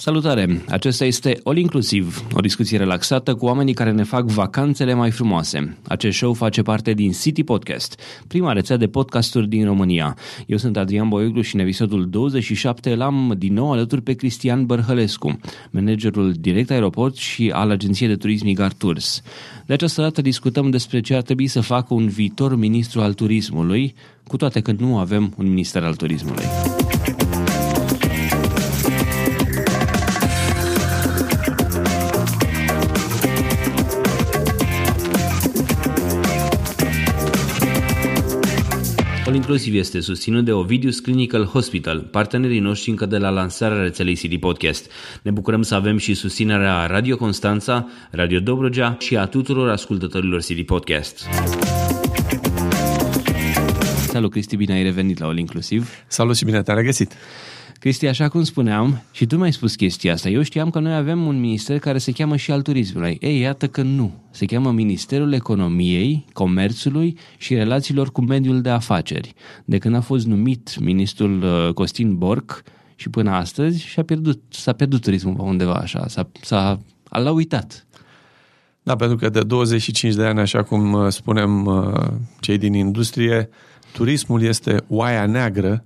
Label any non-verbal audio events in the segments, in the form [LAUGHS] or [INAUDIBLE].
Salutare! Acesta este All Inclusiv, o discuție relaxată cu oamenii care ne fac vacanțele mai frumoase. Acest show face parte din City Podcast, prima rețea de podcasturi din România. Eu sunt Adrian Boioglu și în episodul 27 l-am din nou alături pe Cristian Bărhălescu, managerul direct aeroport și al agenției de turism Igar Tours. De această dată discutăm despre ce ar trebui să facă un viitor ministru al turismului, cu toate că nu avem un minister al turismului. All Inclusiv este susținut de Ovidius Clinical Hospital, partenerii noștri încă de la lansarea rețelei City Podcast. Ne bucurăm să avem și susținerea Radio Constanța, Radio Dobrogea și a tuturor ascultătorilor City Podcast. Salut, Cristi, bine ai revenit la All Inclusiv. Salut și bine te-am regăsit. Cristi, așa cum spuneam, și tu mi-ai spus chestia asta, eu știam că noi avem un minister care se cheamă și al turismului. Ei, iată că nu. Se cheamă Ministerul Economiei, Comerțului și Relațiilor cu Mediul de Afaceri. De când a fost numit ministrul uh, Costin Borc și până astăzi și-a pierdut, s-a pierdut turismul pe undeva așa, s-a, s-a, l-a uitat. Da, pentru că de 25 de ani, așa cum uh, spunem uh, cei din industrie, turismul este oaia neagră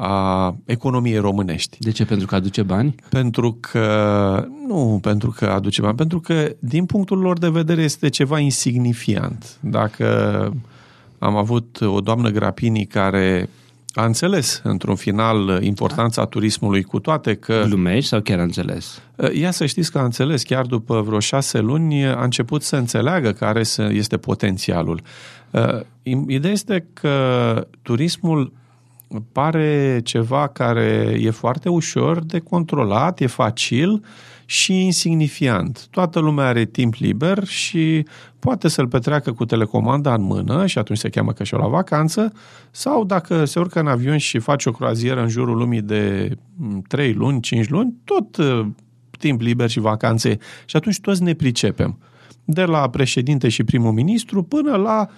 a economiei românești. De ce? Pentru că aduce bani? Pentru că, nu pentru că aduce bani, pentru că din punctul lor de vedere este ceva insignifiant. Dacă am avut o doamnă Grapini care a înțeles într-un final importanța turismului cu toate că... Glumești sau chiar a înțeles? Ea să știți că a înțeles, chiar după vreo șase luni a început să înțeleagă care este potențialul. Ideea este că turismul pare ceva care e foarte ușor de controlat, e facil și insignifiant. Toată lumea are timp liber și poate să-l petreacă cu telecomanda în mână și atunci se cheamă că și la vacanță sau dacă se urcă în avion și face o croazieră în jurul lumii de 3 luni, 5 luni, tot uh, timp liber și vacanțe și atunci toți ne pricepem. De la președinte și primul ministru până la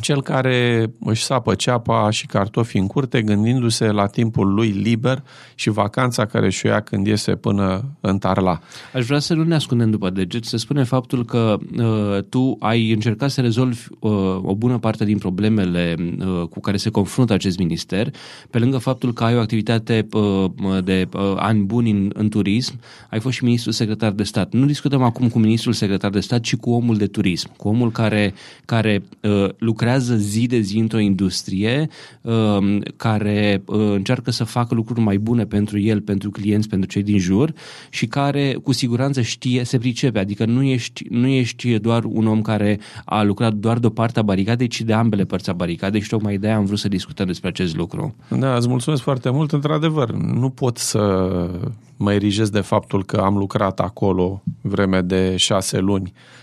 cel care își sapă ceapa și cartofi în curte, gândindu-se la timpul lui liber și vacanța care și-o ia când iese până în Tarla. Aș vrea să nu ne ascundem după deget, să spune faptul că uh, tu ai încercat să rezolvi uh, o bună parte din problemele uh, cu care se confruntă acest minister, pe lângă faptul că ai o activitate uh, de uh, ani buni în, în turism, ai fost și ministrul secretar de stat. Nu discutăm acum cu ministrul secretar de stat, ci cu omul de turism, cu omul care, care uh, lucrează lucrează zi de zi într-o industrie uh, care uh, încearcă să facă lucruri mai bune pentru el, pentru clienți, pentru cei din jur și care cu siguranță știe, se pricepe, adică nu ești, nu ești doar un om care a lucrat doar de o parte a baricadei, ci de ambele părți a baricadei și tocmai de aia am vrut să discutăm despre acest lucru. Da, îți mulțumesc foarte mult. Într-adevăr, nu pot să mă erijez de faptul că am lucrat acolo vreme de șase luni Uh,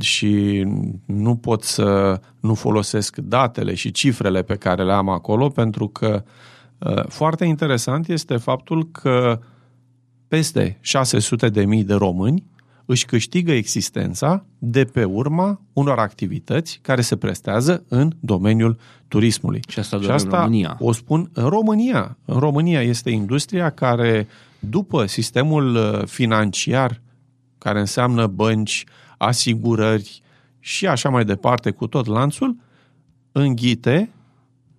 și nu pot să nu folosesc datele și cifrele pe care le am acolo pentru că uh, foarte interesant este faptul că peste 600 de mii de români își câștigă existența de pe urma unor activități care se prestează în domeniul turismului. Și asta, și asta în România. o spun în România. În România este industria care, după sistemul uh, financiar care înseamnă bănci, asigurări și așa mai departe cu tot lanțul, înghite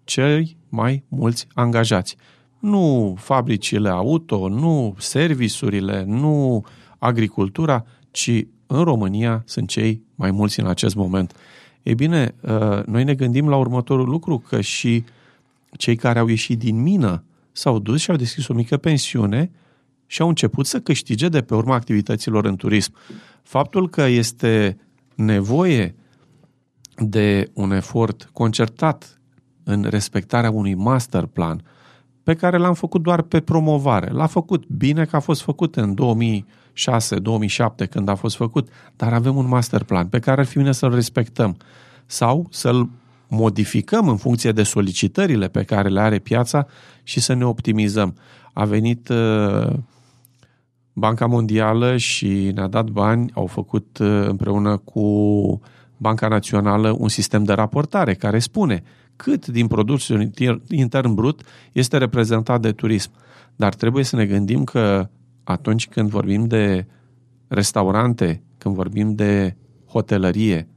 cei mai mulți angajați. Nu fabricile auto, nu servisurile, nu agricultura, ci în România sunt cei mai mulți în acest moment. Ei bine, uh, noi ne gândim la următorul lucru, că și cei care au ieșit din mină s-au dus și au deschis o mică pensiune și au început să câștige de pe urma activităților în turism. Faptul că este nevoie de un efort concertat în respectarea unui master plan pe care l-am făcut doar pe promovare. L-a făcut bine că a fost făcut în 2006-2007 când a fost făcut, dar avem un master plan pe care ar fi bine să-l respectăm sau să-l modificăm în funcție de solicitările pe care le are piața și să ne optimizăm. A venit uh, Banca Mondială și ne-a dat bani, au făcut uh, împreună cu Banca Națională un sistem de raportare care spune cât din produsul intern brut este reprezentat de turism. Dar trebuie să ne gândim că atunci când vorbim de restaurante, când vorbim de hotelărie,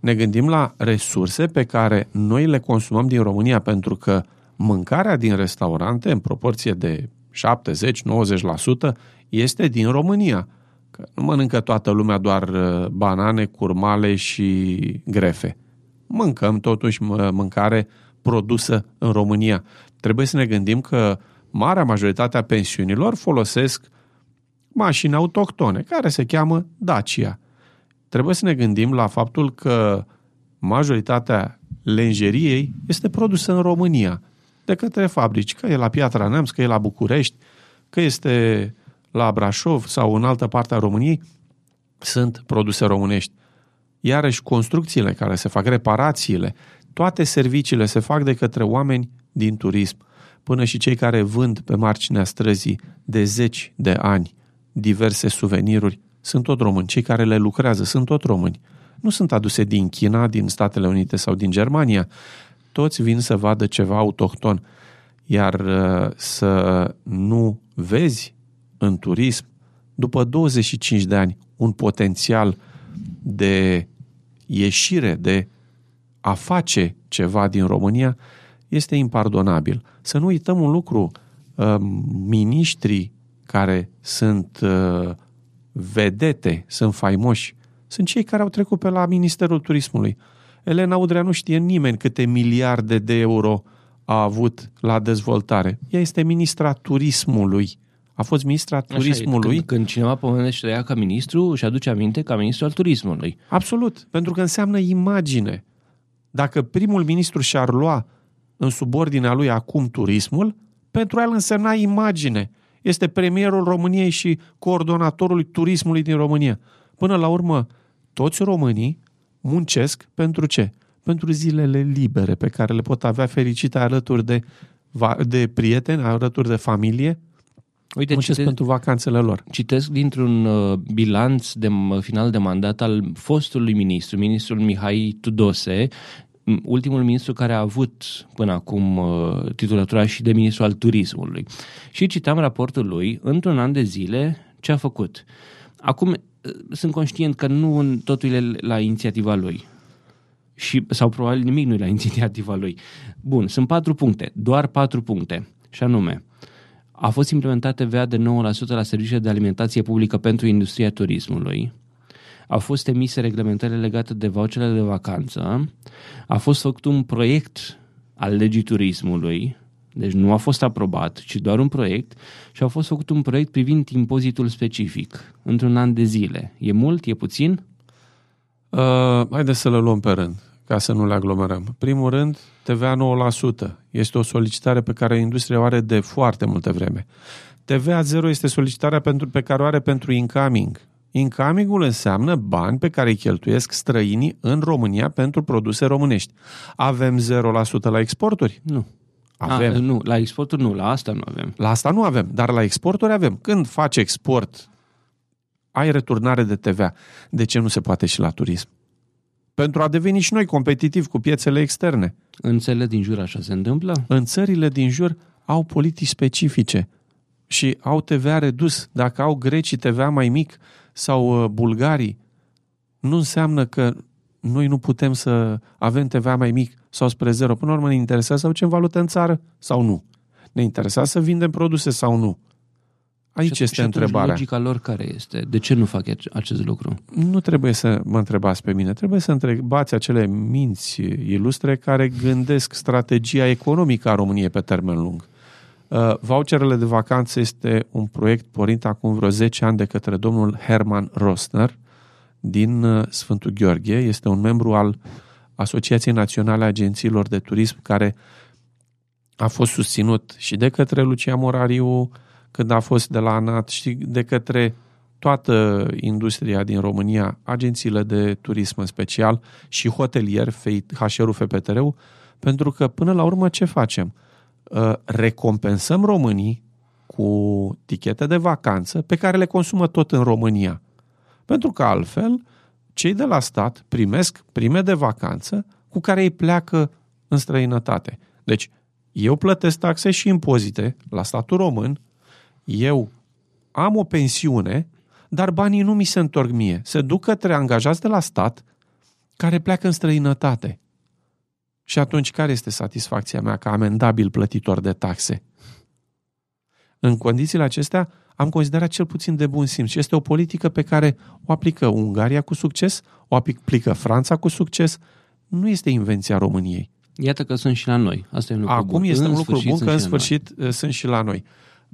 ne gândim la resurse pe care noi le consumăm din România pentru că mâncarea din restaurante, în proporție de 70-90%, este din România. Că nu mănâncă toată lumea doar uh, banane, curmale și grefe. Mâncăm totuși mâncare produsă în România. Trebuie să ne gândim că marea majoritate a pensiunilor folosesc mașini autohtone, care se cheamă Dacia. Trebuie să ne gândim la faptul că majoritatea lenjeriei este produsă în România de către fabrici, că e la Piatra Neamț, că e la București, că este la Brașov sau în altă parte a României, sunt produse românești. Iarăși, construcțiile care se fac, reparațiile, toate serviciile se fac de către oameni din turism, până și cei care vând pe marginea străzii de zeci de ani diverse suveniruri, sunt tot români. Cei care le lucrează sunt tot români. Nu sunt aduse din China, din Statele Unite sau din Germania. Toți vin să vadă ceva autohton. Iar uh, să nu vezi în turism, după 25 de ani, un potențial de ieșire, de a face ceva din România, este impardonabil. Să nu uităm un lucru, uh, miniștrii care sunt uh, vedete, sunt faimoși, sunt cei care au trecut pe la Ministerul Turismului. Elena Udrea nu știe nimeni câte miliarde de euro a avut la dezvoltare. Ea este ministra turismului. A fost ministra Așa turismului. E, când, când cineva pomenește ea ca ministru, își aduce aminte ca ministru al turismului. Absolut, pentru că înseamnă imagine. Dacă primul ministru și-ar lua în subordinea lui acum turismul, pentru el însemna imagine. Este premierul României și coordonatorul turismului din România. Până la urmă, toți românii muncesc pentru ce? Pentru zilele libere pe care le pot avea fericite alături de, de prieteni, alături de familie, Uite, muncesc citesc, pentru vacanțele lor. Citesc dintr-un uh, bilanț de final de mandat al fostului ministru, ministrul Mihai Tudose, ultimul ministru care a avut până acum uh, titulatura și de ministru al turismului. Și citam raportul lui, într-un an de zile, ce a făcut. Acum, uh, sunt conștient că nu totul e la inițiativa lui. Și, sau probabil nimic nu e la [LAUGHS] inițiativa lui. Bun, sunt patru puncte, doar patru puncte. Și anume, a fost implementat TVA de 9% la serviciile de alimentație publică pentru industria turismului, au fost emise reglementări legate de voucherele de vacanță, a fost făcut un proiect al legii turismului, deci nu a fost aprobat, ci doar un proiect și a fost făcut un proiect privind impozitul specific într-un an de zile. E mult? E puțin? Uh, haideți să le luăm pe rând, ca să nu le aglomerăm. Primul rând, TVA 9%. Este o solicitare pe care industria o are de foarte multe vreme. TVA 0 este solicitarea pentru, pe care o are pentru incoming. Incoming-ul înseamnă bani pe care îi cheltuiesc străinii în România pentru produse românești. Avem 0% la exporturi? Nu. Avem. A, nu, la exporturi nu, la asta nu avem. La asta nu avem, dar la exporturi avem. Când faci export, ai returnare de TVA. De ce nu se poate și la turism? Pentru a deveni și noi competitivi cu piețele externe. În țările din jur așa se întâmplă? În țările din jur au politici specifice și au TVA redus. Dacă au grecii TVA mai mic, sau uh, bulgarii, nu înseamnă că noi nu putem să avem TVA mai mic sau spre zero. Până la urmă ne interesează să aducem valută în țară sau nu. Ne interesează să vindem produse sau nu. Aici și, este și întrebarea. logica lor care este? De ce nu fac acest lucru? Nu trebuie să mă întrebați pe mine. Trebuie să întrebați acele minți ilustre care gândesc strategia economică a României pe termen lung. Uh, voucherele de vacanță este un proiect pornit acum vreo 10 ani de către domnul Herman Rosner din uh, Sfântul Gheorghe. Este un membru al Asociației Naționale a Agențiilor de Turism care a fost susținut și de către Lucia Morariu când a fost de la ANAT și de către toată industria din România, agențiile de turism în special și hotelier, HR-ul FPTR-ul, pentru că până la urmă ce facem? Uh, recompensăm românii cu tichete de vacanță pe care le consumă tot în România. Pentru că altfel, cei de la stat primesc prime de vacanță cu care ei pleacă în străinătate. Deci, eu plătesc taxe și impozite la statul român, eu am o pensiune, dar banii nu mi se întorc mie. Se duc către angajați de la stat care pleacă în străinătate. Și atunci, care este satisfacția mea ca amendabil plătitor de taxe? În condițiile acestea, am considerat cel puțin de bun simț și este o politică pe care o aplică Ungaria cu succes, o aplică Franța cu succes, nu este invenția României. Iată că sunt și la noi. Asta e un lucru Acum bun. este în un lucru bun că în sfârșit noi. Uh, sunt și la noi.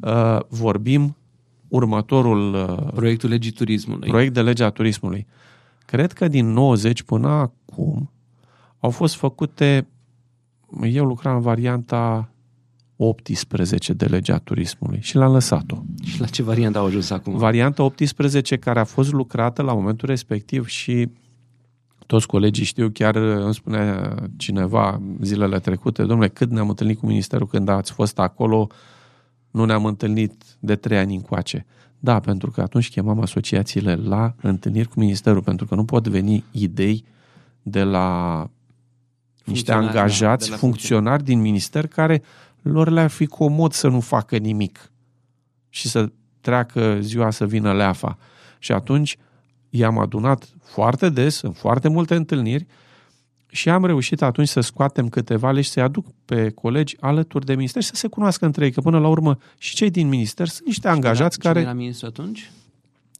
Uh, vorbim următorul uh, proiectul legii turismului. Proiect de legea turismului. Cred că din 90 până acum au fost făcute, eu lucram în varianta 18 de legea turismului și l-am lăsat-o. Și la ce variantă au ajuns acum? Varianta 18 care a fost lucrată la momentul respectiv și toți colegii știu, chiar îmi spunea cineva zilele trecute, domnule, cât ne-am întâlnit cu ministerul când ați fost acolo, nu ne-am întâlnit de trei ani încoace. Da, pentru că atunci chemam asociațiile la întâlniri cu ministerul, pentru că nu pot veni idei de la niște angajați, da, funcționari din minister care lor le-ar fi comod să nu facă nimic și să treacă ziua să vină leafa. Și atunci i-am adunat foarte des, în foarte multe întâlniri și am reușit atunci să scoatem câteva legi, să-i aduc pe colegi alături de minister și să se cunoască între ei, că până la urmă și cei din minister sunt niște și angajați era, care... era ministru atunci?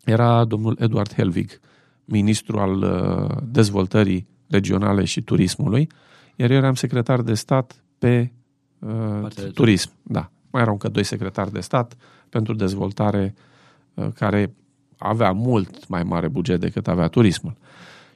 Era domnul Eduard Helvig, ministru al uh, dezvoltării regionale și turismului, iar eu eram secretar de stat pe uh, turism. Da. Mai erau încă doi secretari de stat pentru dezvoltare uh, care avea mult mai mare buget decât avea turismul.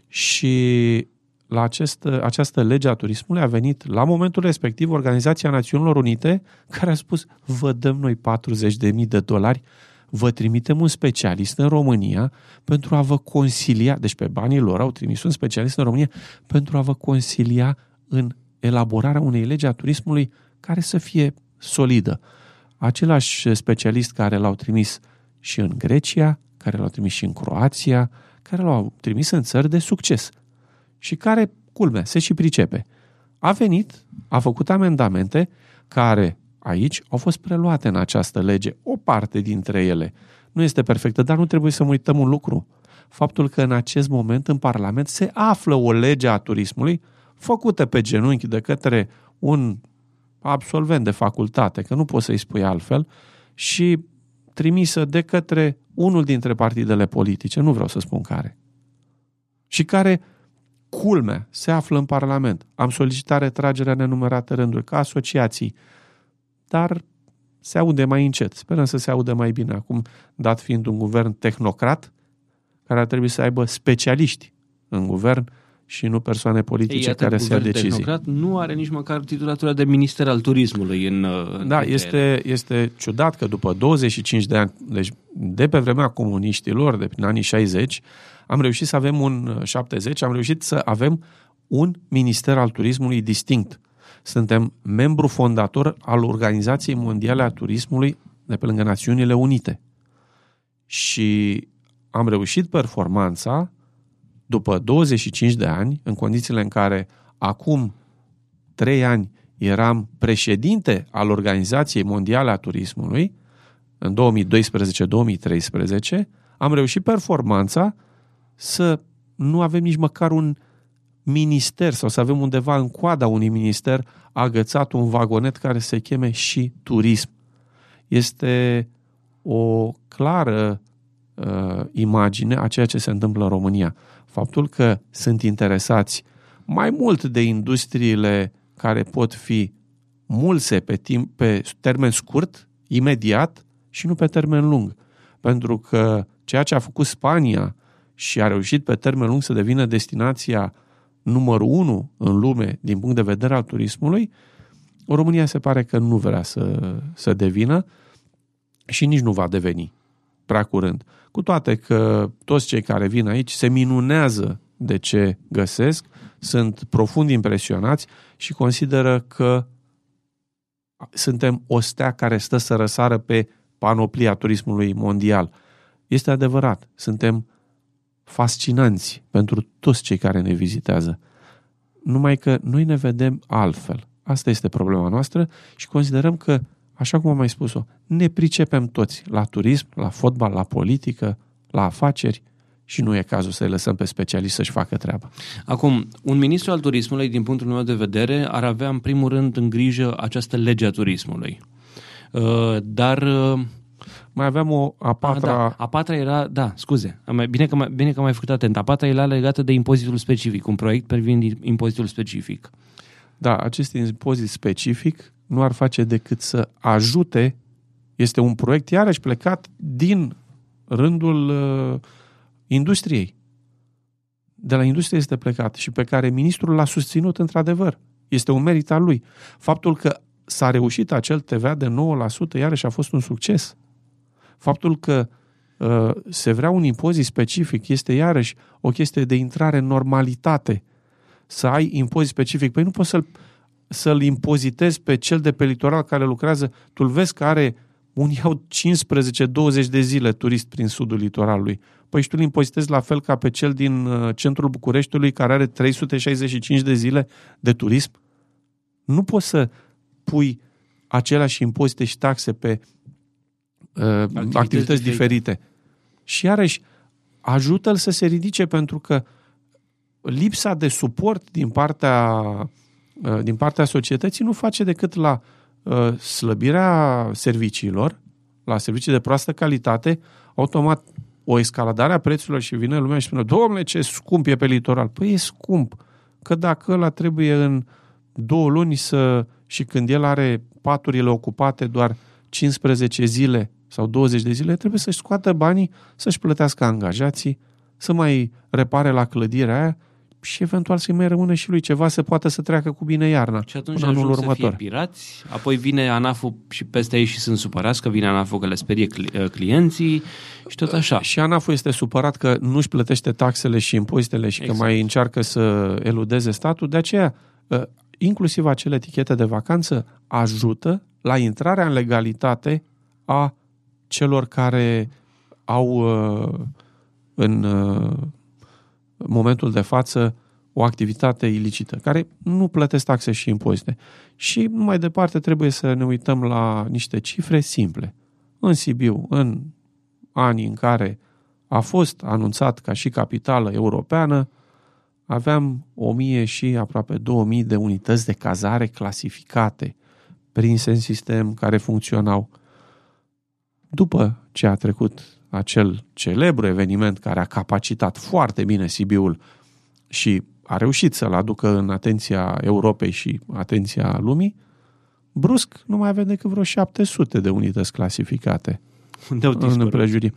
Și la acest, această lege a turismului a venit la momentul respectiv Organizația Națiunilor Unite care a spus vă dăm noi 40.000 de dolari vă trimitem un specialist în România pentru a vă consilia, deci pe banii lor au trimis un specialist în România pentru a vă consilia în elaborarea unei legi a turismului care să fie solidă. Același specialist care l-au trimis și în Grecia, care l-au trimis și în Croația, care l-au trimis în țări de succes și care, culme, se și pricepe. A venit, a făcut amendamente care aici au fost preluate în această lege, o parte dintre ele. Nu este perfectă, dar nu trebuie să uităm un lucru. Faptul că în acest moment în Parlament se află o lege a turismului făcută pe genunchi de către un absolvent de facultate, că nu poți să-i spui altfel, și trimisă de către unul dintre partidele politice, nu vreau să spun care, și care, culme, se află în Parlament. Am solicitat retragerea nenumărate rânduri ca asociații, dar se aude mai încet. Sperăm să se aude mai bine acum, dat fiind un guvern tehnocrat, care ar trebui să aibă specialiști în guvern și nu persoane politice Ei, care să ia decizii. nu are nici măcar titulatura de minister al turismului în, în Da, este, este ciudat că după 25 de ani, deci de pe vremea comuniștilor, de prin anii 60, am reușit să avem un 70, am reușit să avem un minister al turismului distinct. Suntem membru fondator al Organizației Mondiale a Turismului de pe lângă Națiunile Unite. Și am reușit performanța după 25 de ani, în condițiile în care acum 3 ani eram președinte al Organizației Mondiale a Turismului, în 2012-2013, am reușit performanța să nu avem nici măcar un minister sau să avem undeva în coada unui minister agățat un vagonet care se cheme și turism. Este o clară uh, imagine a ceea ce se întâmplă în România faptul că sunt interesați mai mult de industriile care pot fi mulse pe, timp, pe termen scurt, imediat și nu pe termen lung. Pentru că ceea ce a făcut Spania și a reușit pe termen lung să devină destinația numărul unu în lume din punct de vedere al turismului, România se pare că nu vrea să, să devină și nici nu va deveni prea curând. Cu toate că toți cei care vin aici se minunează de ce găsesc, sunt profund impresionați și consideră că suntem o stea care stă să răsară pe panoplia turismului mondial. Este adevărat, suntem fascinanți pentru toți cei care ne vizitează. Numai că noi ne vedem altfel. Asta este problema noastră și considerăm că așa cum am mai spus-o, ne pricepem toți la turism, la fotbal, la politică, la afaceri și nu e cazul să-i lăsăm pe specialiști să-și facă treaba. Acum, un ministru al turismului, din punctul meu de vedere, ar avea în primul rând în grijă această lege a turismului. Uh, dar uh, mai aveam o a patra... A, da. a patra era, da, scuze, bine că, bine că am mai făcut atent. A patra era legată de impozitul specific, un proiect privind impozitul specific. Da, acest impozit specific nu ar face decât să ajute, este un proiect iarăși plecat din rândul uh, industriei. De la industrie este plecat și pe care ministrul l-a susținut într-adevăr. Este un merit al lui. Faptul că s-a reușit acel TVA de 9% iarăși a fost un succes. Faptul că uh, se vrea un impozit specific este iarăși o chestie de intrare în normalitate. Să ai impozit specific. Păi nu poți să-l, să-l impozitezi pe cel de pe litoral care lucrează. Tu vezi că are unii au 15-20 de zile turist prin sudul litoralului. Păi și tu îl impozitezi la fel ca pe cel din uh, centrul Bucureștiului care are 365 de zile de turism? Nu poți să pui aceleași impozite și taxe pe uh, activități, activități diferite. Și iarăși, ajută-l să se ridice pentru că lipsa de suport din partea, uh, din partea societății nu face decât la uh, slăbirea serviciilor, la servicii de proastă calitate, automat o escaladare a prețurilor și vine lumea și spune, domnule, ce scump e pe litoral. Păi e scump, că dacă ăla trebuie în două luni să, și când el are paturile ocupate doar 15 zile sau 20 de zile, trebuie să-și scoată banii, să-și plătească angajații, să mai repare la clădirea aia și eventual să-i mai rămână și lui ceva să poată să treacă cu bine iarna. Și atunci până anul următor. să fie pirați, apoi vine ANAF-ul și peste ei și sunt supărați că vine ANAF-ul că le sperie uh, clienții și tot așa. Și ANAF-ul este supărat că nu-și plătește taxele și impozitele și exact. că mai încearcă să eludeze statul, de aceea uh, inclusiv acele etichete de vacanță ajută la intrarea în legalitate a celor care au uh, în momentul de față o activitate ilicită, care nu plătesc taxe și impozite. Și mai departe trebuie să ne uităm la niște cifre simple. În Sibiu, în anii în care a fost anunțat ca și capitală europeană, aveam 1000 și aproape 2000 de unități de cazare clasificate, prinse în sistem, care funcționau. După ce a trecut acel celebru eveniment care a capacitat foarte bine Sibiul și a reușit să-l aducă în atenția Europei și atenția lumii, brusc nu mai avem decât vreo 700 de unități clasificate Unde au în împrejurim.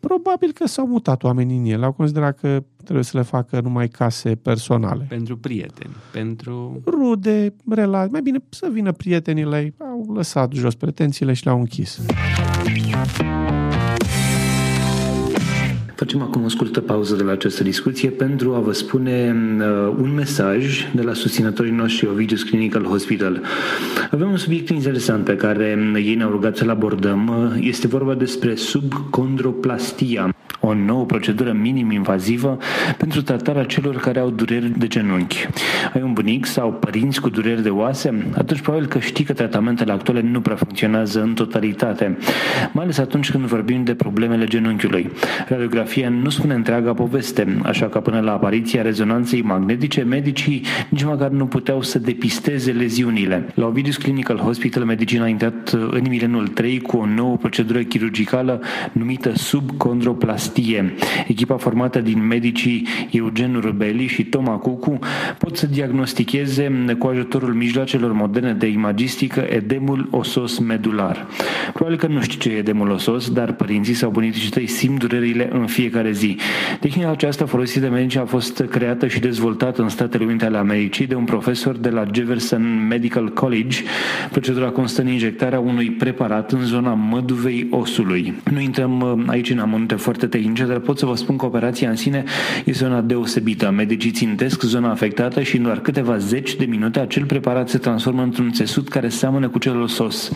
Probabil că s-au mutat oamenii în ele, au considerat că trebuie să le facă numai case personale. Pentru prieteni, pentru... Rude, relații, mai bine să vină prietenii lei, au lăsat jos pretențiile și le-au închis. Facem acum o scurtă pauză de la această discuție pentru a vă spune uh, un mesaj de la susținătorii noștri Ovidius Clinical Hospital. Avem un subiect interesant pe care ei ne-au rugat să-l abordăm. Este vorba despre subcondroplastia o nouă procedură minim-invazivă pentru tratarea celor care au dureri de genunchi. Ai un bunic sau părinți cu dureri de oase? Atunci probabil că știi că tratamentele actuale nu prea funcționează în totalitate, mai ales atunci când vorbim de problemele genunchiului. Radiografia nu spune întreaga poveste, așa că până la apariția rezonanței magnetice, medicii nici măcar nu puteau să depisteze leziunile. La Ovidius Clinical Hospital, medicina a intrat în milenul 3 cu o nouă procedură chirurgicală numită subcondroplastie Pastie. Echipa formată din medicii Eugen Rubeli și Toma Cucu pot să diagnosticheze cu ajutorul mijloacelor moderne de imagistică edemul osos medular. Probabil că nu știi ce e edemul osos, dar părinții sau bunicii tăi simt durerile în fiecare zi. Tehnica aceasta folosită de medici a fost creată și dezvoltată în Statele Unite ale Americii de un profesor de la Jefferson Medical College. Procedura constă în injectarea unui preparat în zona măduvei osului. Nu intrăm uh, aici în amănunte foarte tehnice, dar pot să vă spun că operația în sine este una deosebită. Medicii țintesc zona afectată și în doar câteva zeci de minute acel preparat se transformă într-un țesut care seamănă cu cel sos.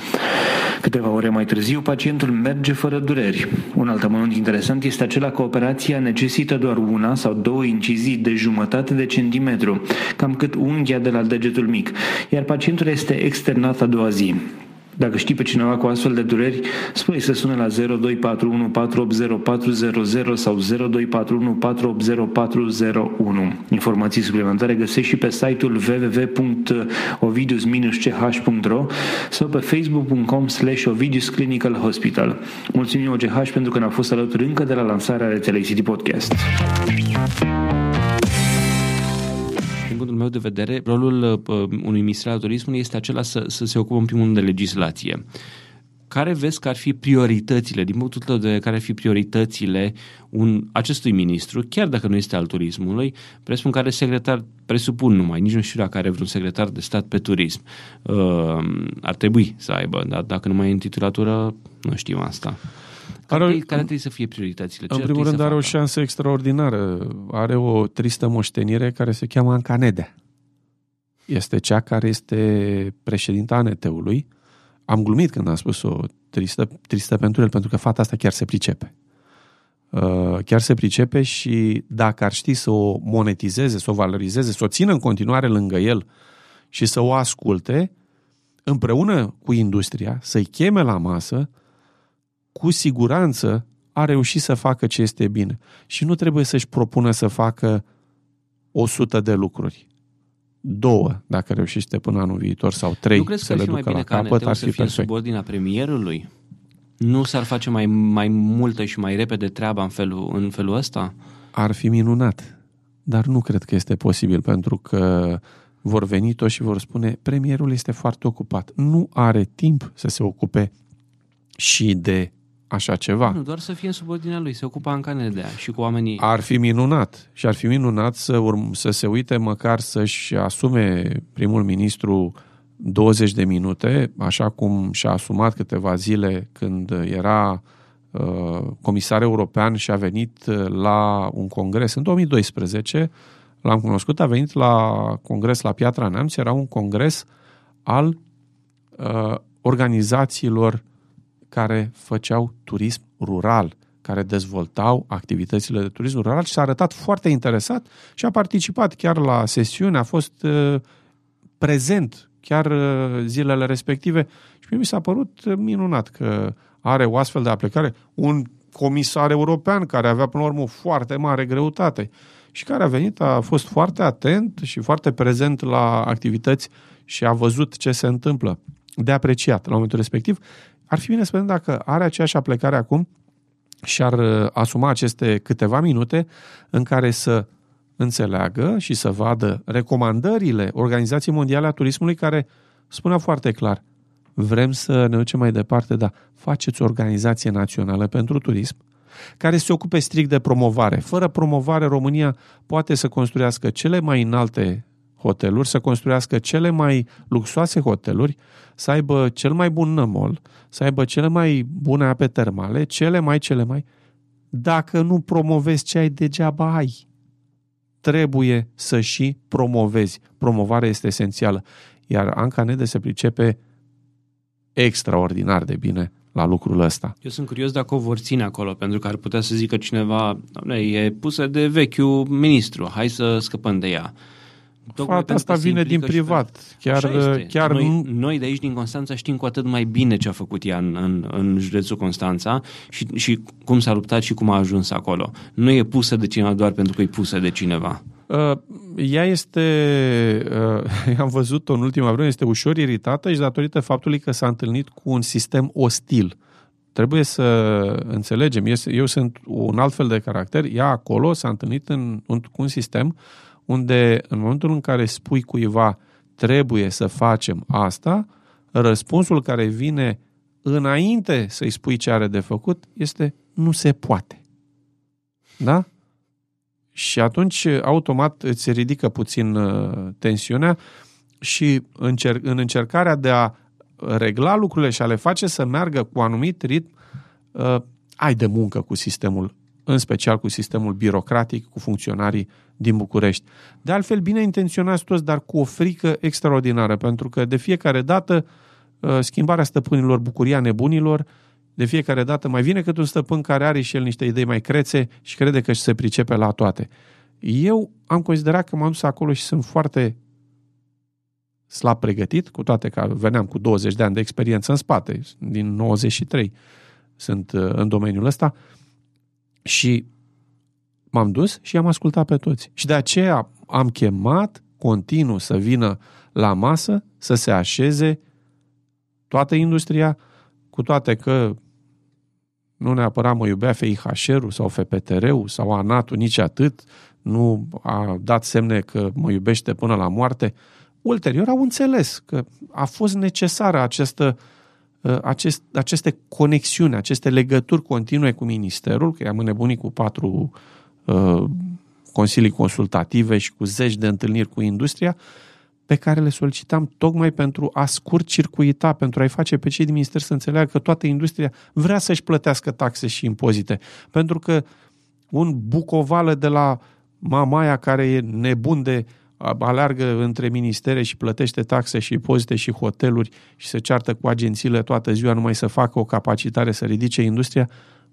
Câteva ore mai târziu, pacientul merge fără dureri. Un alt amănunt interesant este acela că operația necesită doar una sau două incizii de jumătate de centimetru, cam cât unghia de la degetul mic, iar pacientul este externat a doua zi. Dacă știi pe cineva cu astfel de dureri, spune să sune la 0241 480400 sau 0241 480401. Informații suplimentare găsești și pe site-ul www.ovidius-ch.ro sau pe facebook.com slash Ovidius Clinical Hospital. Mulțumim OGH pentru că ne-a fost alături încă de la lansarea rețelei City Podcast meu de vedere, rolul uh, unui minister al turismului este acela să, să se ocupe în primul rând de legislație. Care vezi că ar fi prioritățile, din punctul tău de vedere, care ar fi prioritățile un, acestui ministru, chiar dacă nu este al turismului, presupun care secretar, presupun numai, nici nu știu dacă are vreun secretar de stat pe turism. Uh, ar trebui să aibă, dar dacă nu mai e în titulatură, nu știm asta. Care, are, care trebuie să fie prioritățile? Ce în primul rând are o șansă extraordinară. Are o tristă moștenire care se cheamă Ancanedea. Este cea care este președinta ANT-ului. Am glumit când am spus-o tristă, tristă pentru el, pentru că fata asta chiar se pricepe. Uh, chiar se pricepe și dacă ar ști să o monetizeze, să o valorizeze, să o țină în continuare lângă el și să o asculte, împreună cu industria, să-i cheme la masă, cu siguranță a reușit să facă ce este bine. Și nu trebuie să-și propună să facă o sută de lucruri. Două, dacă reușește până anul viitor, sau trei nu să le ducă la capăt, ar fi perfect. sub ordinea premierului? Nu s-ar face mai, mai multă și mai repede treaba în felul, în felul ăsta? Ar fi minunat, dar nu cred că este posibil, pentru că vor veni toți și vor spune premierul este foarte ocupat. Nu are timp să se ocupe și de așa ceva. Nu, doar să fie în subordinea lui, se ocupa în Canada și cu oamenii... Ar fi minunat și ar fi minunat să, urm- să se uite măcar să-și asume primul ministru 20 de minute, așa cum și-a asumat câteva zile când era uh, comisar european și a venit uh, la un congres în 2012, l-am cunoscut, a venit la congres la Piatra Neamț, era un congres al uh, organizațiilor care făceau turism rural, care dezvoltau activitățile de turism rural și s-a arătat foarte interesat și a participat chiar la sesiune, a fost uh, prezent chiar uh, zilele respective și mie mi s-a părut minunat că are o astfel de aplicare un comisar european care avea până la urmă o foarte mare greutate și care a venit, a fost foarte atent și foarte prezent la activități și a văzut ce se întâmplă. De apreciat la momentul respectiv ar fi bine să vedem dacă are aceeași aplicare acum și ar uh, asuma aceste câteva minute în care să înțeleagă și să vadă recomandările Organizației Mondiale a Turismului care spunea foarte clar vrem să ne ducem mai departe, dar faceți o organizație națională pentru turism care se ocupe strict de promovare. Fără promovare, România poate să construiască cele mai înalte hoteluri, să construiască cele mai luxoase hoteluri, să aibă cel mai bun nămol, să aibă cele mai bune ape termale, cele mai, cele mai... Dacă nu promovezi ce ai, degeaba ai. Trebuie să și promovezi. Promovarea este esențială. Iar Anca Nede se pricepe extraordinar de bine la lucrul ăsta. Eu sunt curios dacă o vor ține acolo, pentru că ar putea să zică cineva, e pusă de vechiul ministru, hai să scăpăm de ea. Fata asta vine din privat. Chiar, chiar noi, noi de aici din Constanța știm cu atât mai bine ce a făcut ea în, în, în județul Constanța și, și cum s-a luptat și cum a ajuns acolo. Nu e pusă de cineva doar pentru că e pusă de cineva. Uh, ea este, uh, [LAUGHS] am văzut-o în ultima vreme, este ușor iritată și datorită faptului că s-a întâlnit cu un sistem ostil. Trebuie să înțelegem, eu sunt un alt fel de caracter, ea acolo s-a întâlnit în, cu un sistem uh, unde în momentul în care spui cuiva trebuie să facem asta, răspunsul care vine înainte să-i spui ce are de făcut este nu se poate. Da? Și atunci automat îți ridică puțin uh, tensiunea și încer- în încercarea de a regla lucrurile și a le face să meargă cu anumit ritm, uh, ai de muncă cu sistemul în special cu sistemul birocratic, cu funcționarii din București. De altfel, bine intenționați toți, dar cu o frică extraordinară, pentru că de fiecare dată uh, schimbarea stăpânilor, bucuria nebunilor, de fiecare dată mai vine cât un stăpân care are și el niște idei mai crețe și crede că se pricepe la toate. Eu am considerat că m-am dus acolo și sunt foarte slab pregătit, cu toate că veneam cu 20 de ani de experiență în spate, din 93 sunt uh, în domeniul ăsta, și m-am dus și am ascultat pe toți. Și de aceea am chemat continuu să vină la masă, să se așeze toată industria, cu toate că nu neapărat mă iubea FIHR-ul sau FPTR-ul sau ANAT-ul, nici atât, nu a dat semne că mă iubește până la moarte. Ulterior au înțeles că a fost necesară această, uh, acest, aceste conexiuni, aceste legături continue cu ministerul, că i-am înnebunit cu patru uh, consilii consultative și cu zeci de întâlniri cu industria, pe care le solicitam tocmai pentru a scurt circuita, pentru a-i face pe cei din minister să înțeleagă că toată industria vrea să-și plătească taxe și impozite. Pentru că un bucovală de la mamaia care e nebun de aleargă între ministere și plătește taxe și impozite și hoteluri și se ceartă cu agențiile toată ziua numai să facă o capacitare să ridice industria,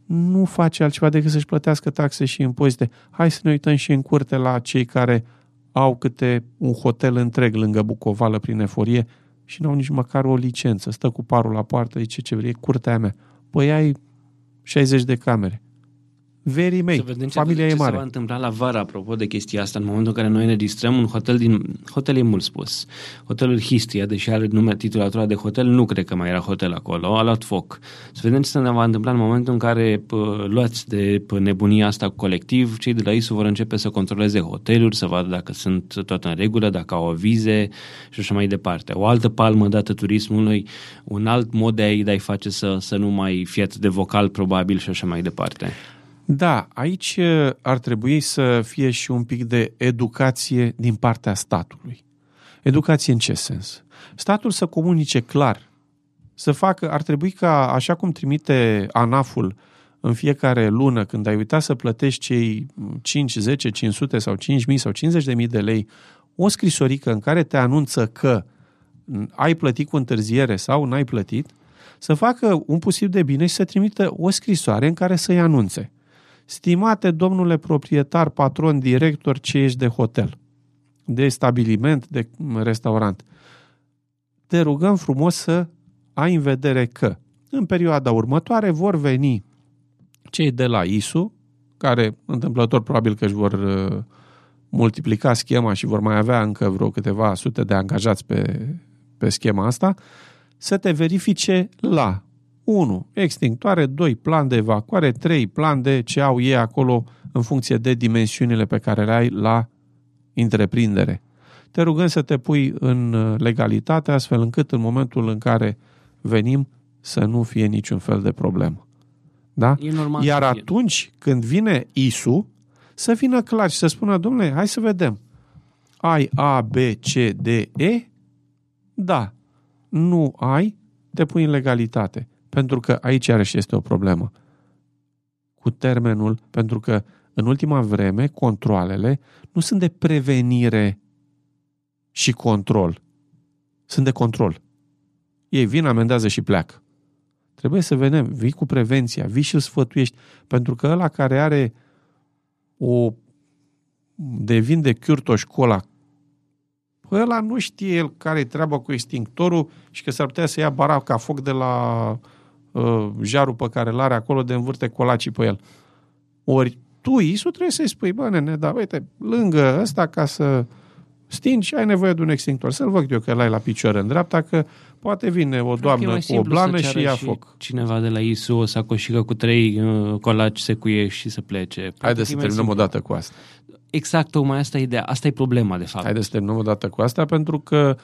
nu face altceva decât să-și plătească taxe și impozite. Hai să ne uităm și în curte la cei care au câte un hotel întreg lângă Bucovală prin eforie și nu au nici măcar o licență. Stă cu parul la poartă, zice ce vrei, curtea mea. Păi ai 60 de camere verii mei, să vedem ce, familia ce e mare. se va întâmpla la vară, apropo de chestia asta, în momentul în care noi ne distrăm, un hotel din... Hotel e mult spus. Hotelul Histria, deși are nume titulatura de hotel, nu cred că mai era hotel acolo, a luat foc. Să vedem ce se va întâmpla în momentul în care pă, luați de pă, nebunia asta colectiv, cei de la ISU vor începe să controleze hoteluri, să vadă dacă sunt tot în regulă, dacă au vize și așa mai departe. O altă palmă dată turismului, un alt mod de a-i, de a face să, să nu mai fie atât de vocal probabil și așa mai departe. Da, aici ar trebui să fie și un pic de educație din partea statului. Educație în ce sens? Statul să comunice clar, să facă, ar trebui ca, așa cum trimite ANAF-ul în fiecare lună, când ai uitat să plătești cei 5, 10, 500 sau 5.000 sau 50.000 de lei, o scrisorică în care te anunță că ai plătit cu întârziere sau n-ai plătit, să facă un posibil de bine și să trimită o scrisoare în care să-i anunțe. Stimate domnule proprietar, patron, director, ce ești de hotel, de stabiliment, de restaurant, te rugăm frumos să ai în vedere că în perioada următoare vor veni cei de la ISU, care întâmplător probabil că își vor uh, multiplica schema și vor mai avea încă vreo câteva sute de angajați pe, pe schema asta, să te verifice la 1. Extinctoare, 2. Plan de evacuare, 3. Plan de ce au ei acolo în funcție de dimensiunile pe care le ai la întreprindere. Te rugăm să te pui în uh, legalitate astfel încât în momentul în care venim să nu fie niciun fel de problemă. Da? E normal Iar atunci când vine ISU, să vină clar și să spună, domnule, hai să vedem. Ai A, B, C, D, E? Da. Nu ai? Te pui în legalitate. Pentru că aici iarăși este o problemă. Cu termenul, pentru că în ultima vreme controlele nu sunt de prevenire și control. Sunt de control. Ei vin, amendează și pleacă. Trebuie să vedem, vii cu prevenția, vii și îl sfătuiești, pentru că ăla care are o devin de chiurtoș cola, păi ăla nu știe el care e treaba cu extinctorul și că s-ar putea să ia baraca foc de la uh, jarul pe care îl are acolo de învârte colacii pe el. Ori tu, Isu, trebuie să-i spui, bă, nene, da, uite, lângă ăsta ca să stingi, ai nevoie de un extintor. Să-l văd eu că l-ai la picior în dreapta, că poate vine o doamnă cu o blană și ia și foc. cineva de la ISU o sacoșică cu trei uh, colaci secuiești și să plece. Haideți să terminăm o dată cu asta. Exact, tocmai asta e ideea. Asta e problema, de fapt. Haideți să terminăm o dată cu asta, pentru că Uh,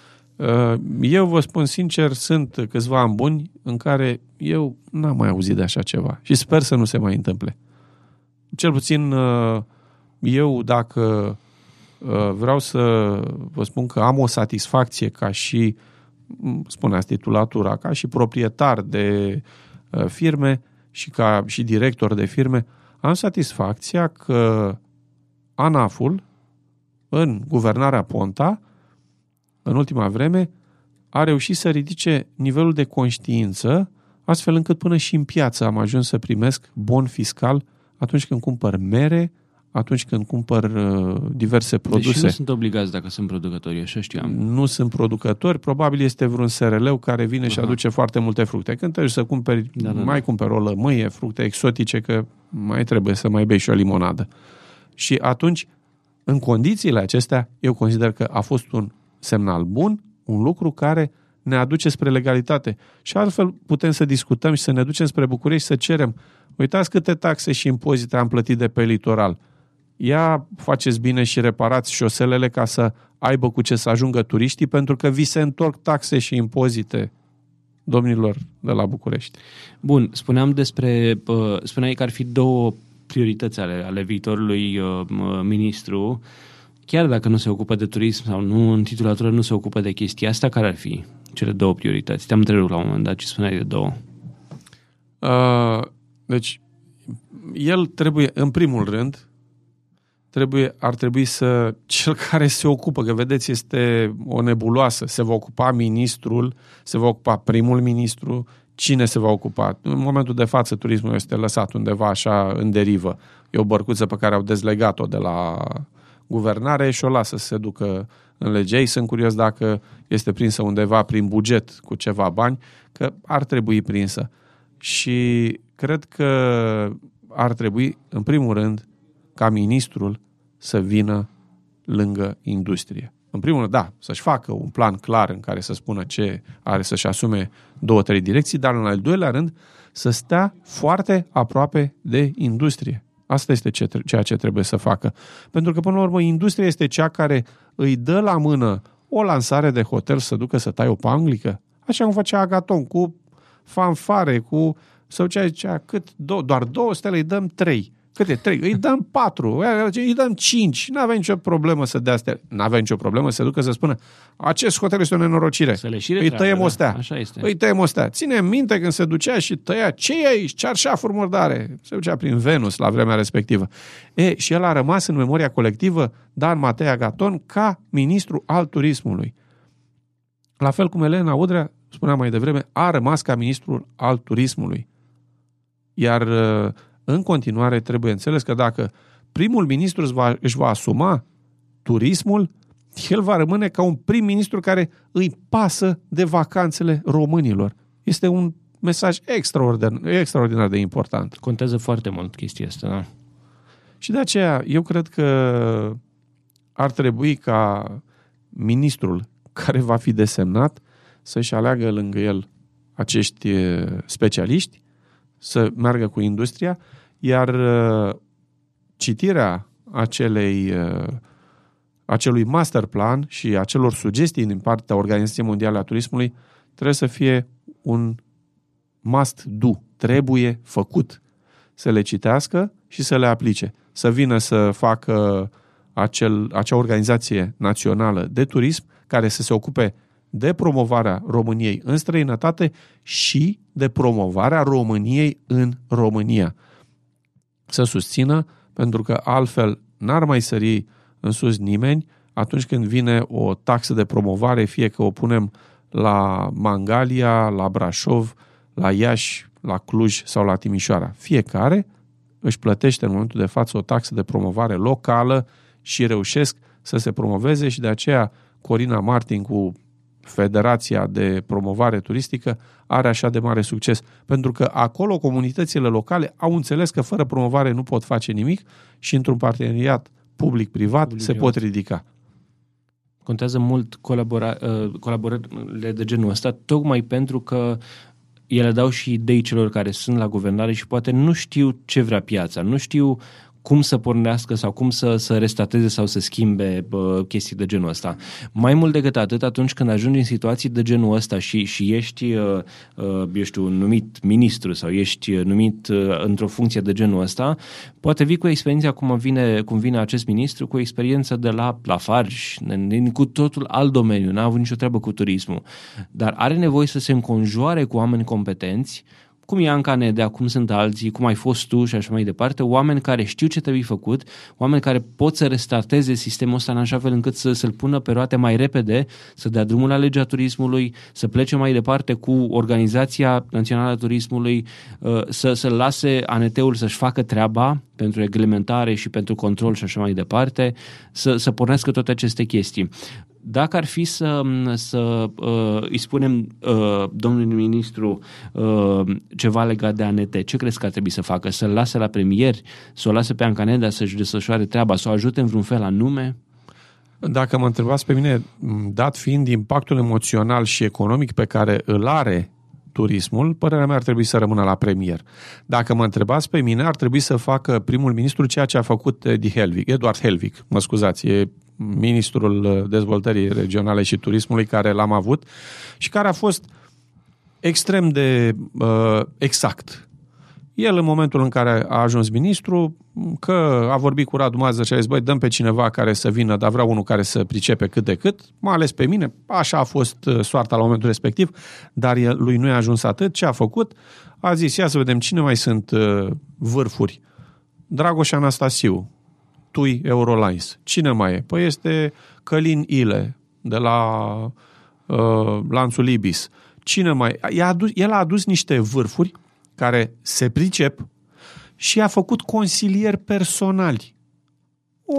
eu vă spun sincer, sunt câțiva ani buni în care eu n-am mai auzit de așa ceva și sper să nu se mai întâmple. Cel puțin uh, eu, dacă uh, vreau să vă spun că am o satisfacție ca și, spuneați titulatura, ca și proprietar de firme și ca și director de firme, am satisfacția că ANAF-ul, în guvernarea Ponta, în ultima vreme, a reușit să ridice nivelul de conștiință, astfel încât până și în piață am ajuns să primesc bon fiscal atunci când cumpăr mere, atunci când cumpăr uh, diverse produse. Deci nu sunt obligați dacă sunt producători, așa știam. Nu sunt producători, probabil este vreun SRL care vine uh-huh. și aduce foarte multe fructe. Când trebuie să cumperi, da, da, mai da. cumperi o lămâie, fructe exotice, că mai trebuie să mai bei și o limonadă. Și atunci, în condițiile acestea, eu consider că a fost un semnal bun, un lucru care ne aduce spre legalitate. Și altfel putem să discutăm și să ne ducem spre București și să cerem, uitați câte taxe și impozite am plătit de pe litoral. Ia faceți bine și reparați șoselele ca să aibă cu ce să ajungă turiștii, pentru că vi se întorc taxe și impozite domnilor de la București. Bun, spuneam despre, spuneai că ar fi două priorități ale, ale viitorului uh, ministru, chiar dacă nu se ocupă de turism sau nu, în titulatură nu se ocupă de chestia asta, care ar fi cele două priorități? Te-am întrerupt la un moment dat ce spuneai de două. Uh, deci, el trebuie, în primul rând, trebuie, ar trebui să, [LAUGHS] cel care se ocupă, că vedeți, este o nebuloasă, se va ocupa ministrul, se va ocupa primul ministru, cine se va ocupa? În momentul de față, turismul este lăsat undeva așa în derivă. E o bărcuță pe care au dezlegat-o de la guvernare și o lasă să se ducă în lege. Ei sunt curios dacă este prinsă undeva prin buget cu ceva bani, că ar trebui prinsă. Și cred că ar trebui, în primul rând, ca ministrul să vină lângă industrie. În primul rând, da, să-și facă un plan clar în care să spună ce are să-și asume două, trei direcții, dar în al doilea rând să stea foarte aproape de industrie. Asta este ceea ce trebuie să facă. Pentru că, până la urmă, industria este cea care îi dă la mână o lansare de hotel să ducă să tai o panglică. Așa cum făcea Agaton, cu fanfare, cu... Sau ce zicea, cât? Do- doar două stele, îi dăm trei. Câte? Trei. Îi dăm patru, îi dăm cinci. Nu avea nicio problemă să dea astea. Nu avea nicio problemă să ducă să spună acest hotel este o nenorocire. Să le și îi tăiem o stea. Da, așa este. Îi tăiem o stea. Ține minte când se ducea și tăia ce e aici? Cearșafuri murdare. Se ducea prin Venus la vremea respectivă. E, și el a rămas în memoria colectivă Dan Matei Agaton ca ministru al turismului. La fel cum Elena Udrea, spuneam mai devreme, a rămas ca ministrul al turismului. Iar uh, în continuare trebuie înțeles că dacă primul ministru își va, își va asuma turismul, el va rămâne ca un prim-ministru care îi pasă de vacanțele românilor. Este un mesaj extraordinar, extraordinar de important. Contează foarte mult chestia asta, da? Și de aceea eu cred că ar trebui ca ministrul care va fi desemnat să-și aleagă lângă el acești specialiști să meargă cu industria, iar uh, citirea acelei, uh, acelui master plan și acelor sugestii din partea Organizației Mondiale a Turismului trebuie să fie un must do, trebuie făcut. Să le citească și să le aplice. Să vină să facă acel, acea organizație națională de turism care să se ocupe de promovarea României în străinătate și de promovarea României în România. Să susțină, pentru că altfel n-ar mai sări în sus nimeni atunci când vine o taxă de promovare, fie că o punem la Mangalia, la Brașov, la Iași, la Cluj sau la Timișoara. Fiecare își plătește în momentul de față o taxă de promovare locală și reușesc să se promoveze și de aceea Corina Martin cu Federația de Promovare Turistică are așa de mare succes. Pentru că acolo comunitățile locale au înțeles că fără promovare nu pot face nimic și într-un parteneriat public-privat public se pot ridica. Contează mult colabora, uh, colaborările de genul ăsta, tocmai pentru că ele dau și idei celor care sunt la guvernare și poate nu știu ce vrea piața, nu știu cum să pornească sau cum să, să restateze sau să schimbe bă, chestii de genul ăsta. Mai mult decât atât, atunci când ajungi în situații de genul ăsta și, și ești, uh, uh, eu știu, numit ministru sau ești numit uh, într-o funcție de genul ăsta, poate vii cu experiența cum vine, cum vine acest ministru, cu experiență de la Lafarge, cu totul alt domeniu, n-a avut nicio treabă cu turismul, dar are nevoie să se înconjoare cu oameni competenți cum e Anca Nedea, cum sunt alții, cum ai fost tu și așa mai departe, oameni care știu ce trebuie făcut, oameni care pot să restarteze sistemul ăsta în așa fel încât să, să-l pună pe roate mai repede, să dea drumul la legea turismului, să plece mai departe cu Organizația Națională a Turismului, uh, să, să lase ANT-ul să-și facă treaba pentru reglementare și pentru control și așa mai departe, să, să pornească toate aceste chestii dacă ar fi să, să uh, îi spunem uh, domnului ministru uh, ceva legat de ANT, ce crezi că ar trebui să facă? Să-l lase la premier, să o lase pe Ancaneda să-și desfășoare treaba, să o ajute în vreun fel anume? Dacă mă întrebați pe mine, dat fiind impactul emoțional și economic pe care îl are turismul, părerea mea ar trebui să rămână la premier. Dacă mă întrebați pe mine, ar trebui să facă primul ministru ceea ce a făcut Edi Helvig, Eduard Helvig, mă scuzați, e ministrul dezvoltării regionale și turismului care l-am avut și care a fost extrem de uh, exact. El, în momentul în care a ajuns ministru, că a vorbit cu Radu Mază și a zis, băi, dăm pe cineva care să vină, dar vreau unul care să pricepe cât de cât, m-a ales pe mine, așa a fost uh, soarta la momentul respectiv, dar el, lui nu i-a ajuns atât. Ce a făcut? A zis, ia să vedem cine mai sunt uh, vârfuri. Dragoș Anastasiu, TUI Eurolines. Cine mai e? Păi este Călin Ile, de la uh, lanțul Ibis. Cine mai e? A adus, el a adus niște vârfuri care se pricep și a făcut consilieri personali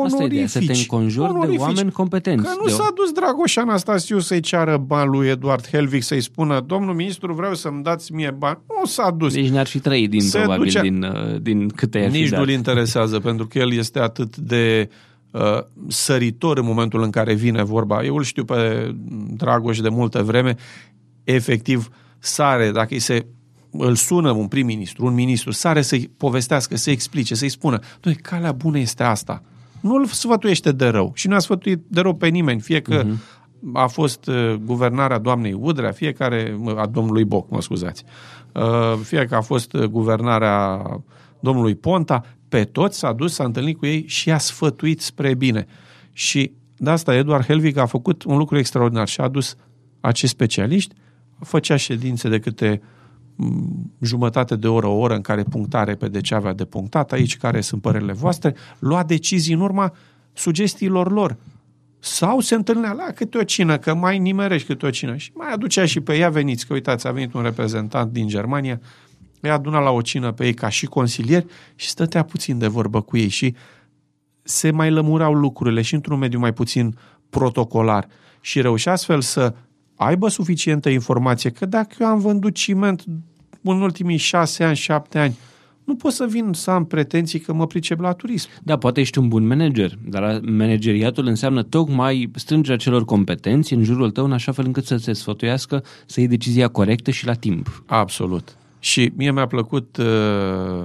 Asta e ideea, să te înconjuri de oameni competenți. Că nu s-a dus Dragoș Anastasiu să-i ceară bani lui Eduard Helvig să-i spună domnul ministru, vreau să-mi dați mie bani. Nu s-a dus. Deci n-ar fi trăit din, Se probabil, duce... din, uh, din câte ai Nici nu-l interesează, pentru că el este atât de uh, săritor în momentul în care vine vorba. Eu îl știu pe Dragoș de multă vreme. Efectiv, sare, dacă îi se îl sună un prim-ministru, un ministru, sare să-i povestească, să-i explice, să-i spună, Doamne, calea bună este asta nu îl sfătuiește de rău și nu a sfătuit de rău pe nimeni, fie că uh-huh. a fost uh, guvernarea doamnei Udrea, fiecare, a domnului Boc, mă scuzați, uh, fie că a fost uh, guvernarea domnului Ponta, pe toți s-a dus, s-a întâlnit cu ei și a sfătuit spre bine. Și de asta Eduard Helvig a făcut un lucru extraordinar și a adus acești specialiști, făcea ședințe de câte jumătate de oră, o oră în care punctare pe de ce avea de punctat, aici care sunt părerile voastre, lua decizii în urma sugestiilor lor. Sau se întâlnea la câte o cină, că mai nimerești câte o cină. Și mai aducea și pe ea, veniți, că uitați, a venit un reprezentant din Germania, îi aduna la o cină pe ei ca și consilier și stătea puțin de vorbă cu ei și se mai lămurau lucrurile și într-un mediu mai puțin protocolar și reușea astfel să aibă suficientă informație că dacă eu am vândut ciment în ultimii șase ani, șapte ani, nu pot să vin să am pretenții că mă pricep la turism. Da, poate ești un bun manager, dar manageriatul înseamnă tocmai strângerea celor competenți în jurul tău în așa fel încât să se sfătuiască să iei decizia corectă și la timp. Absolut. Și mie mi-a plăcut uh,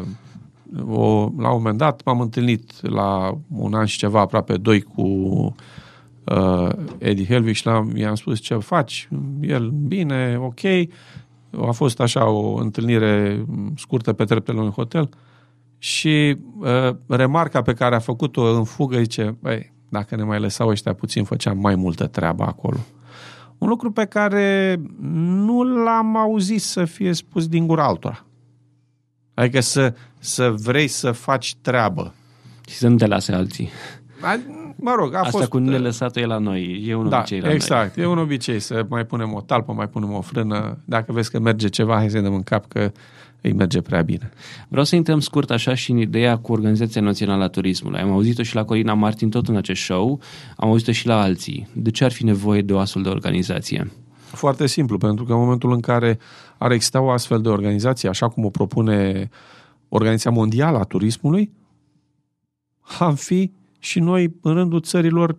o, la un moment dat m-am întâlnit la un an și ceva, aproape doi, cu uh, Eddie Helvig și i-am spus ce faci, el bine, ok, a fost așa o întâlnire scurtă pe treptele unui hotel și uh, remarca pe care a făcut-o în fugă zice, băi, dacă ne mai lăsau ăștia puțin, făceam mai multă treabă acolo. Un lucru pe care nu l-am auzit să fie spus din gura altora. Adică să, să vrei să faci treabă. Și să nu te lase alții mă rog, a Asta fost... cu nelăsatul e la noi, e un da, obicei la exact, noi. e un obicei să mai punem o talpă, mai punem o frână, dacă vezi că merge ceva, hai să dăm în cap că îi merge prea bine. Vreau să intrăm scurt așa și în ideea cu Organizația Națională a Turismului. Am auzit-o și la Corina Martin tot în acest show, am auzit-o și la alții. De ce ar fi nevoie de o astfel de organizație? Foarte simplu, pentru că în momentul în care ar exista o astfel de organizație, așa cum o propune Organizația Mondială a Turismului, am fi și noi în rândul țărilor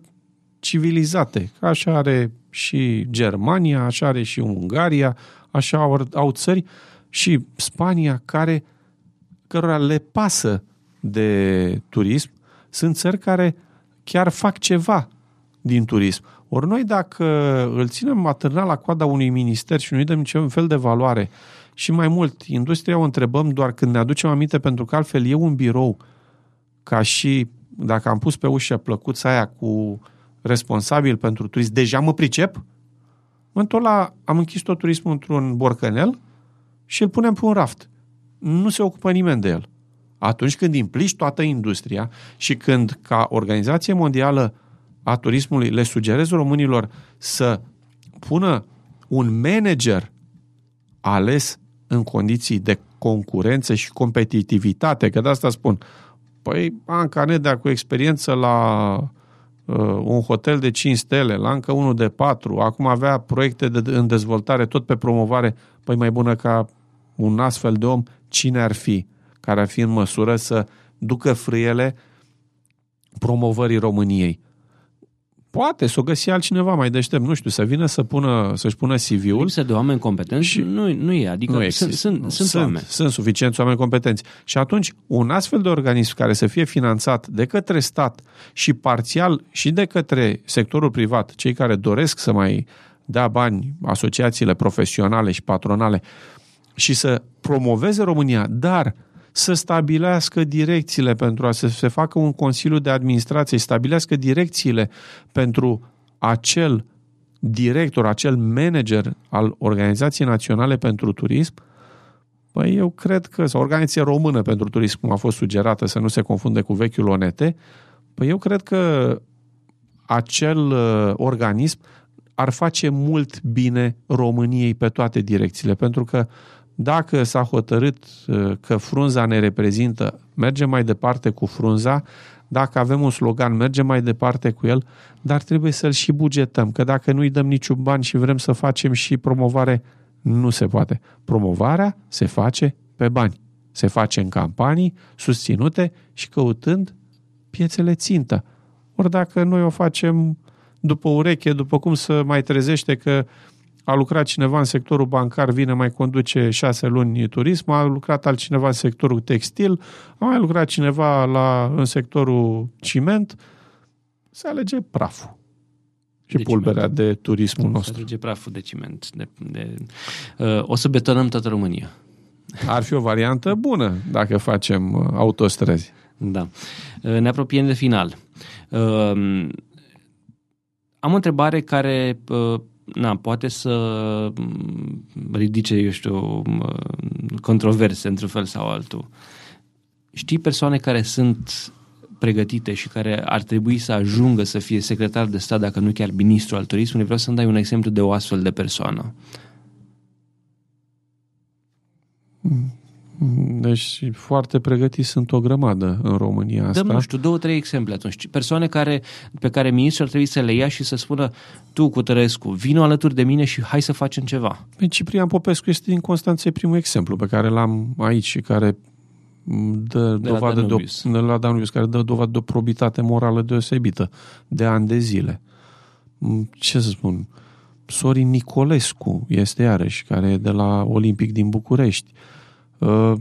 civilizate. Așa are și Germania, așa are și Ungaria, așa au, au țări și Spania care cărora le pasă de turism, sunt țări care chiar fac ceva din turism. Ori noi dacă îl ținem maternal la coada unui minister și nu-i dăm niciun fel de valoare și mai mult, industria o întrebăm doar când ne aducem aminte, pentru că altfel e un birou ca și dacă am pus pe ușă plăcuța aia cu responsabil pentru turism, deja mă pricep, în la, am închis tot turismul într-un borcanel și îl punem pe un raft. nu se ocupă nimeni de el. Atunci când implici toată industria și când ca Organizație Mondială a Turismului le sugerezi românilor să pună un manager ales în condiții de concurență și competitivitate, că de asta spun, păi Anca Nedea cu experiență la uh, un hotel de 5 stele, la încă unul de 4, acum avea proiecte de, în dezvoltare tot pe promovare, păi mai bună ca un astfel de om, cine ar fi care ar fi în măsură să ducă frâiele promovării României? Poate să o găsi altcineva mai deștept, nu știu, să vină să pună, să-și pună CV-ul. Lipsă de oameni competenți și nu, nu e, adică nu sunt, sunt, sunt, sunt oameni. Sunt suficienți oameni competenți. Și atunci, un astfel de organism care să fie finanțat de către stat și parțial și de către sectorul privat, cei care doresc să mai dea bani, asociațiile profesionale și patronale, și să promoveze România, dar să stabilească direcțiile pentru a se, se facă un Consiliu de Administrație, stabilească direcțiile pentru acel director, acel manager al Organizației Naționale pentru Turism, păi eu cred că, sau Organizație Română pentru Turism, cum a fost sugerată, să nu se confunde cu vechiul ONT, păi eu cred că acel uh, organism ar face mult bine României pe toate direcțiile, pentru că dacă s-a hotărât uh, că frunza ne reprezintă, mergem mai departe cu frunza, dacă avem un slogan, mergem mai departe cu el, dar trebuie să-l și bugetăm, că dacă nu-i dăm niciun bani și vrem să facem și promovare, nu se poate. Promovarea se face pe bani. Se face în campanii susținute și căutând piețele țintă. Ori dacă noi o facem după ureche, după cum să mai trezește că a lucrat cineva în sectorul bancar, vine, mai conduce șase luni turism, a lucrat altcineva în sectorul textil, a mai lucrat cineva la, în sectorul ciment, se alege praful și de pulberea ciment. de turismul nostru. Se alege praful de ciment. De, de, uh, o să betonăm toată România. Ar fi o variantă bună dacă facem uh, autostrăzi. Da. Uh, ne apropiem de final. Uh, am o întrebare care uh, na, poate să mm, ridice, eu știu, controverse într-un fel sau altul. Știi persoane care sunt pregătite și care ar trebui să ajungă să fie secretar de stat, dacă nu chiar ministru al turismului, vreau să-mi dai un exemplu de o astfel de persoană. Mm. Deci foarte pregătiți sunt o grămadă în România asta. Dăm, nu știu, două, trei exemple atunci. Persoane care, pe care ministrul ar trebui să le ia și să spună tu, Cutărescu, vină alături de mine și hai să facem ceva. Pe Ciprian Popescu este din Constanța primul exemplu pe care l-am aici și care dă de dovadă de, o, de la Danubius, care dă dovadă de o probitate morală deosebită de ani de zile. Ce să spun? Sorin Nicolescu este iarăși, care e de la Olimpic din București. Uh,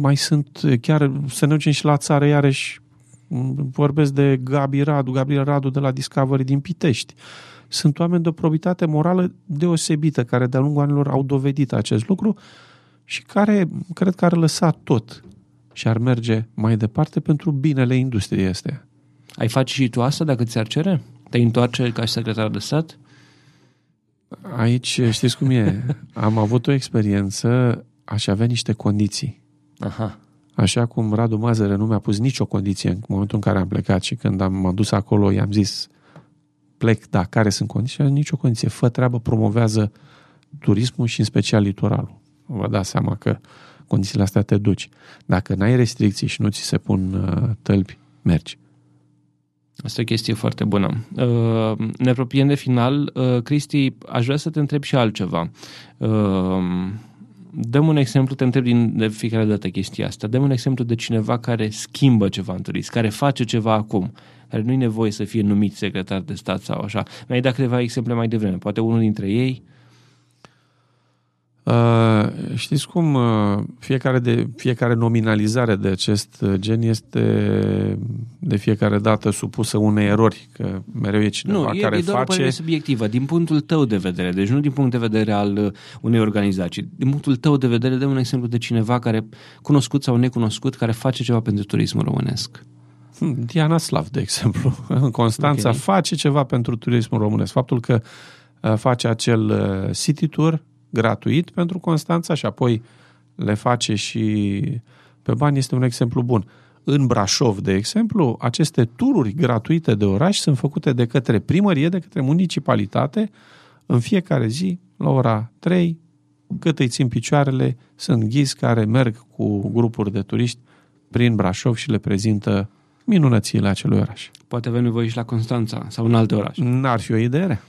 mai sunt, chiar să ne ducem și la țară, iarăși vorbesc de Gabi Radu, Gabriel Radu de la Discovery din Pitești. Sunt oameni de o probitate morală deosebită, care de-a lungul anilor au dovedit acest lucru și care cred că ar lăsa tot și ar merge mai departe pentru binele industriei astea. Ai face și tu asta dacă ți-ar cere? Te întoarce ca și secretar de stat? Aici știți cum e. [LAUGHS] Am avut o experiență aș avea niște condiții. Aha. Așa cum Radu Mazăre nu mi-a pus nicio condiție în momentul în care am plecat și când am m-am dus acolo, i-am zis plec, da, care sunt condiții? Nicio condiție. Fă treabă, promovează turismul și în special litoralul. Vă dați seama că condițiile astea te duci. Dacă n-ai restricții și nu ți se pun uh, tălpi, mergi. Asta e o chestie foarte bună. Uh, ne apropiem de final. Uh, Cristi, aș vrea să te întreb și altceva. Uh, dăm un exemplu, te întreb din, de fiecare dată chestia asta, dăm un exemplu de cineva care schimbă ceva în turism, care face ceva acum, care nu e nevoie să fie numit secretar de stat sau așa. Mi-ai dat câteva exemple mai devreme, poate unul dintre ei Uh, știți cum uh, fiecare, de, fiecare nominalizare de acest gen este de fiecare dată supusă unei erori, că mereu e cineva nu, care e, e doar face... o subiectivă, din punctul tău de vedere, deci nu din punct de vedere al uh, unei organizații. Din punctul tău de vedere, dăm un exemplu de cineva care, cunoscut sau necunoscut, care face ceva pentru turismul românesc. Hmm, Diana Slav, de exemplu. [LAUGHS] În Constanța okay. face ceva pentru turismul românesc. Faptul că face acel city tour gratuit pentru Constanța și apoi le face și pe bani este un exemplu bun. În Brașov, de exemplu, aceste tururi gratuite de oraș sunt făcute de către primărie, de către municipalitate, în fiecare zi, la ora 3, cât îi țin picioarele, sunt ghizi care merg cu grupuri de turiști prin Brașov și le prezintă minunățile acelui oraș. Poate avem nevoie și la Constanța sau în alte orașe. N-ar fi o idee.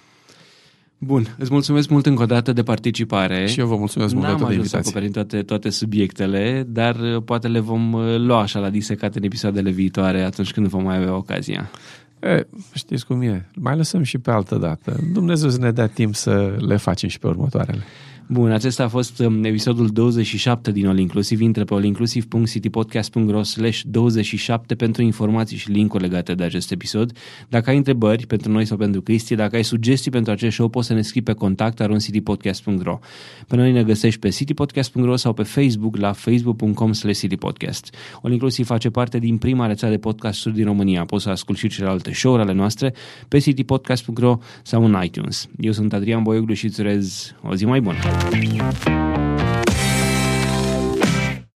Bun, îți mulțumesc mult încă o dată de participare. Și eu vă mulțumesc mult N-am de ajuns să acoperim toate, toate subiectele, dar uh, poate le vom uh, lua așa la disecat în episoadele viitoare atunci când vom mai avea ocazia. E, știți cum e, mai lăsăm și pe altă dată. Dumnezeu să ne dea timp să le facem și pe următoarele. Bun, acesta a fost um, episodul 27 din All Inclusive. Intră pe allinclusive.citypodcast.ro slash 27 pentru informații și link-uri legate de acest episod. Dacă ai întrebări pentru noi sau pentru Cristi, dacă ai sugestii pentru acest show, poți să ne scrii pe contact aroncitypodcast.ro Pe noi ne găsești pe citypodcast.ro sau pe Facebook la facebook.com slash citypodcast. All Inclusive face parte din prima rețea de podcasturi din România. Poți să asculti și celelalte show-uri ale noastre pe citypodcast.ro sau în iTunes. Eu sunt Adrian Boioglu și îți urez o zi mai bună. Thank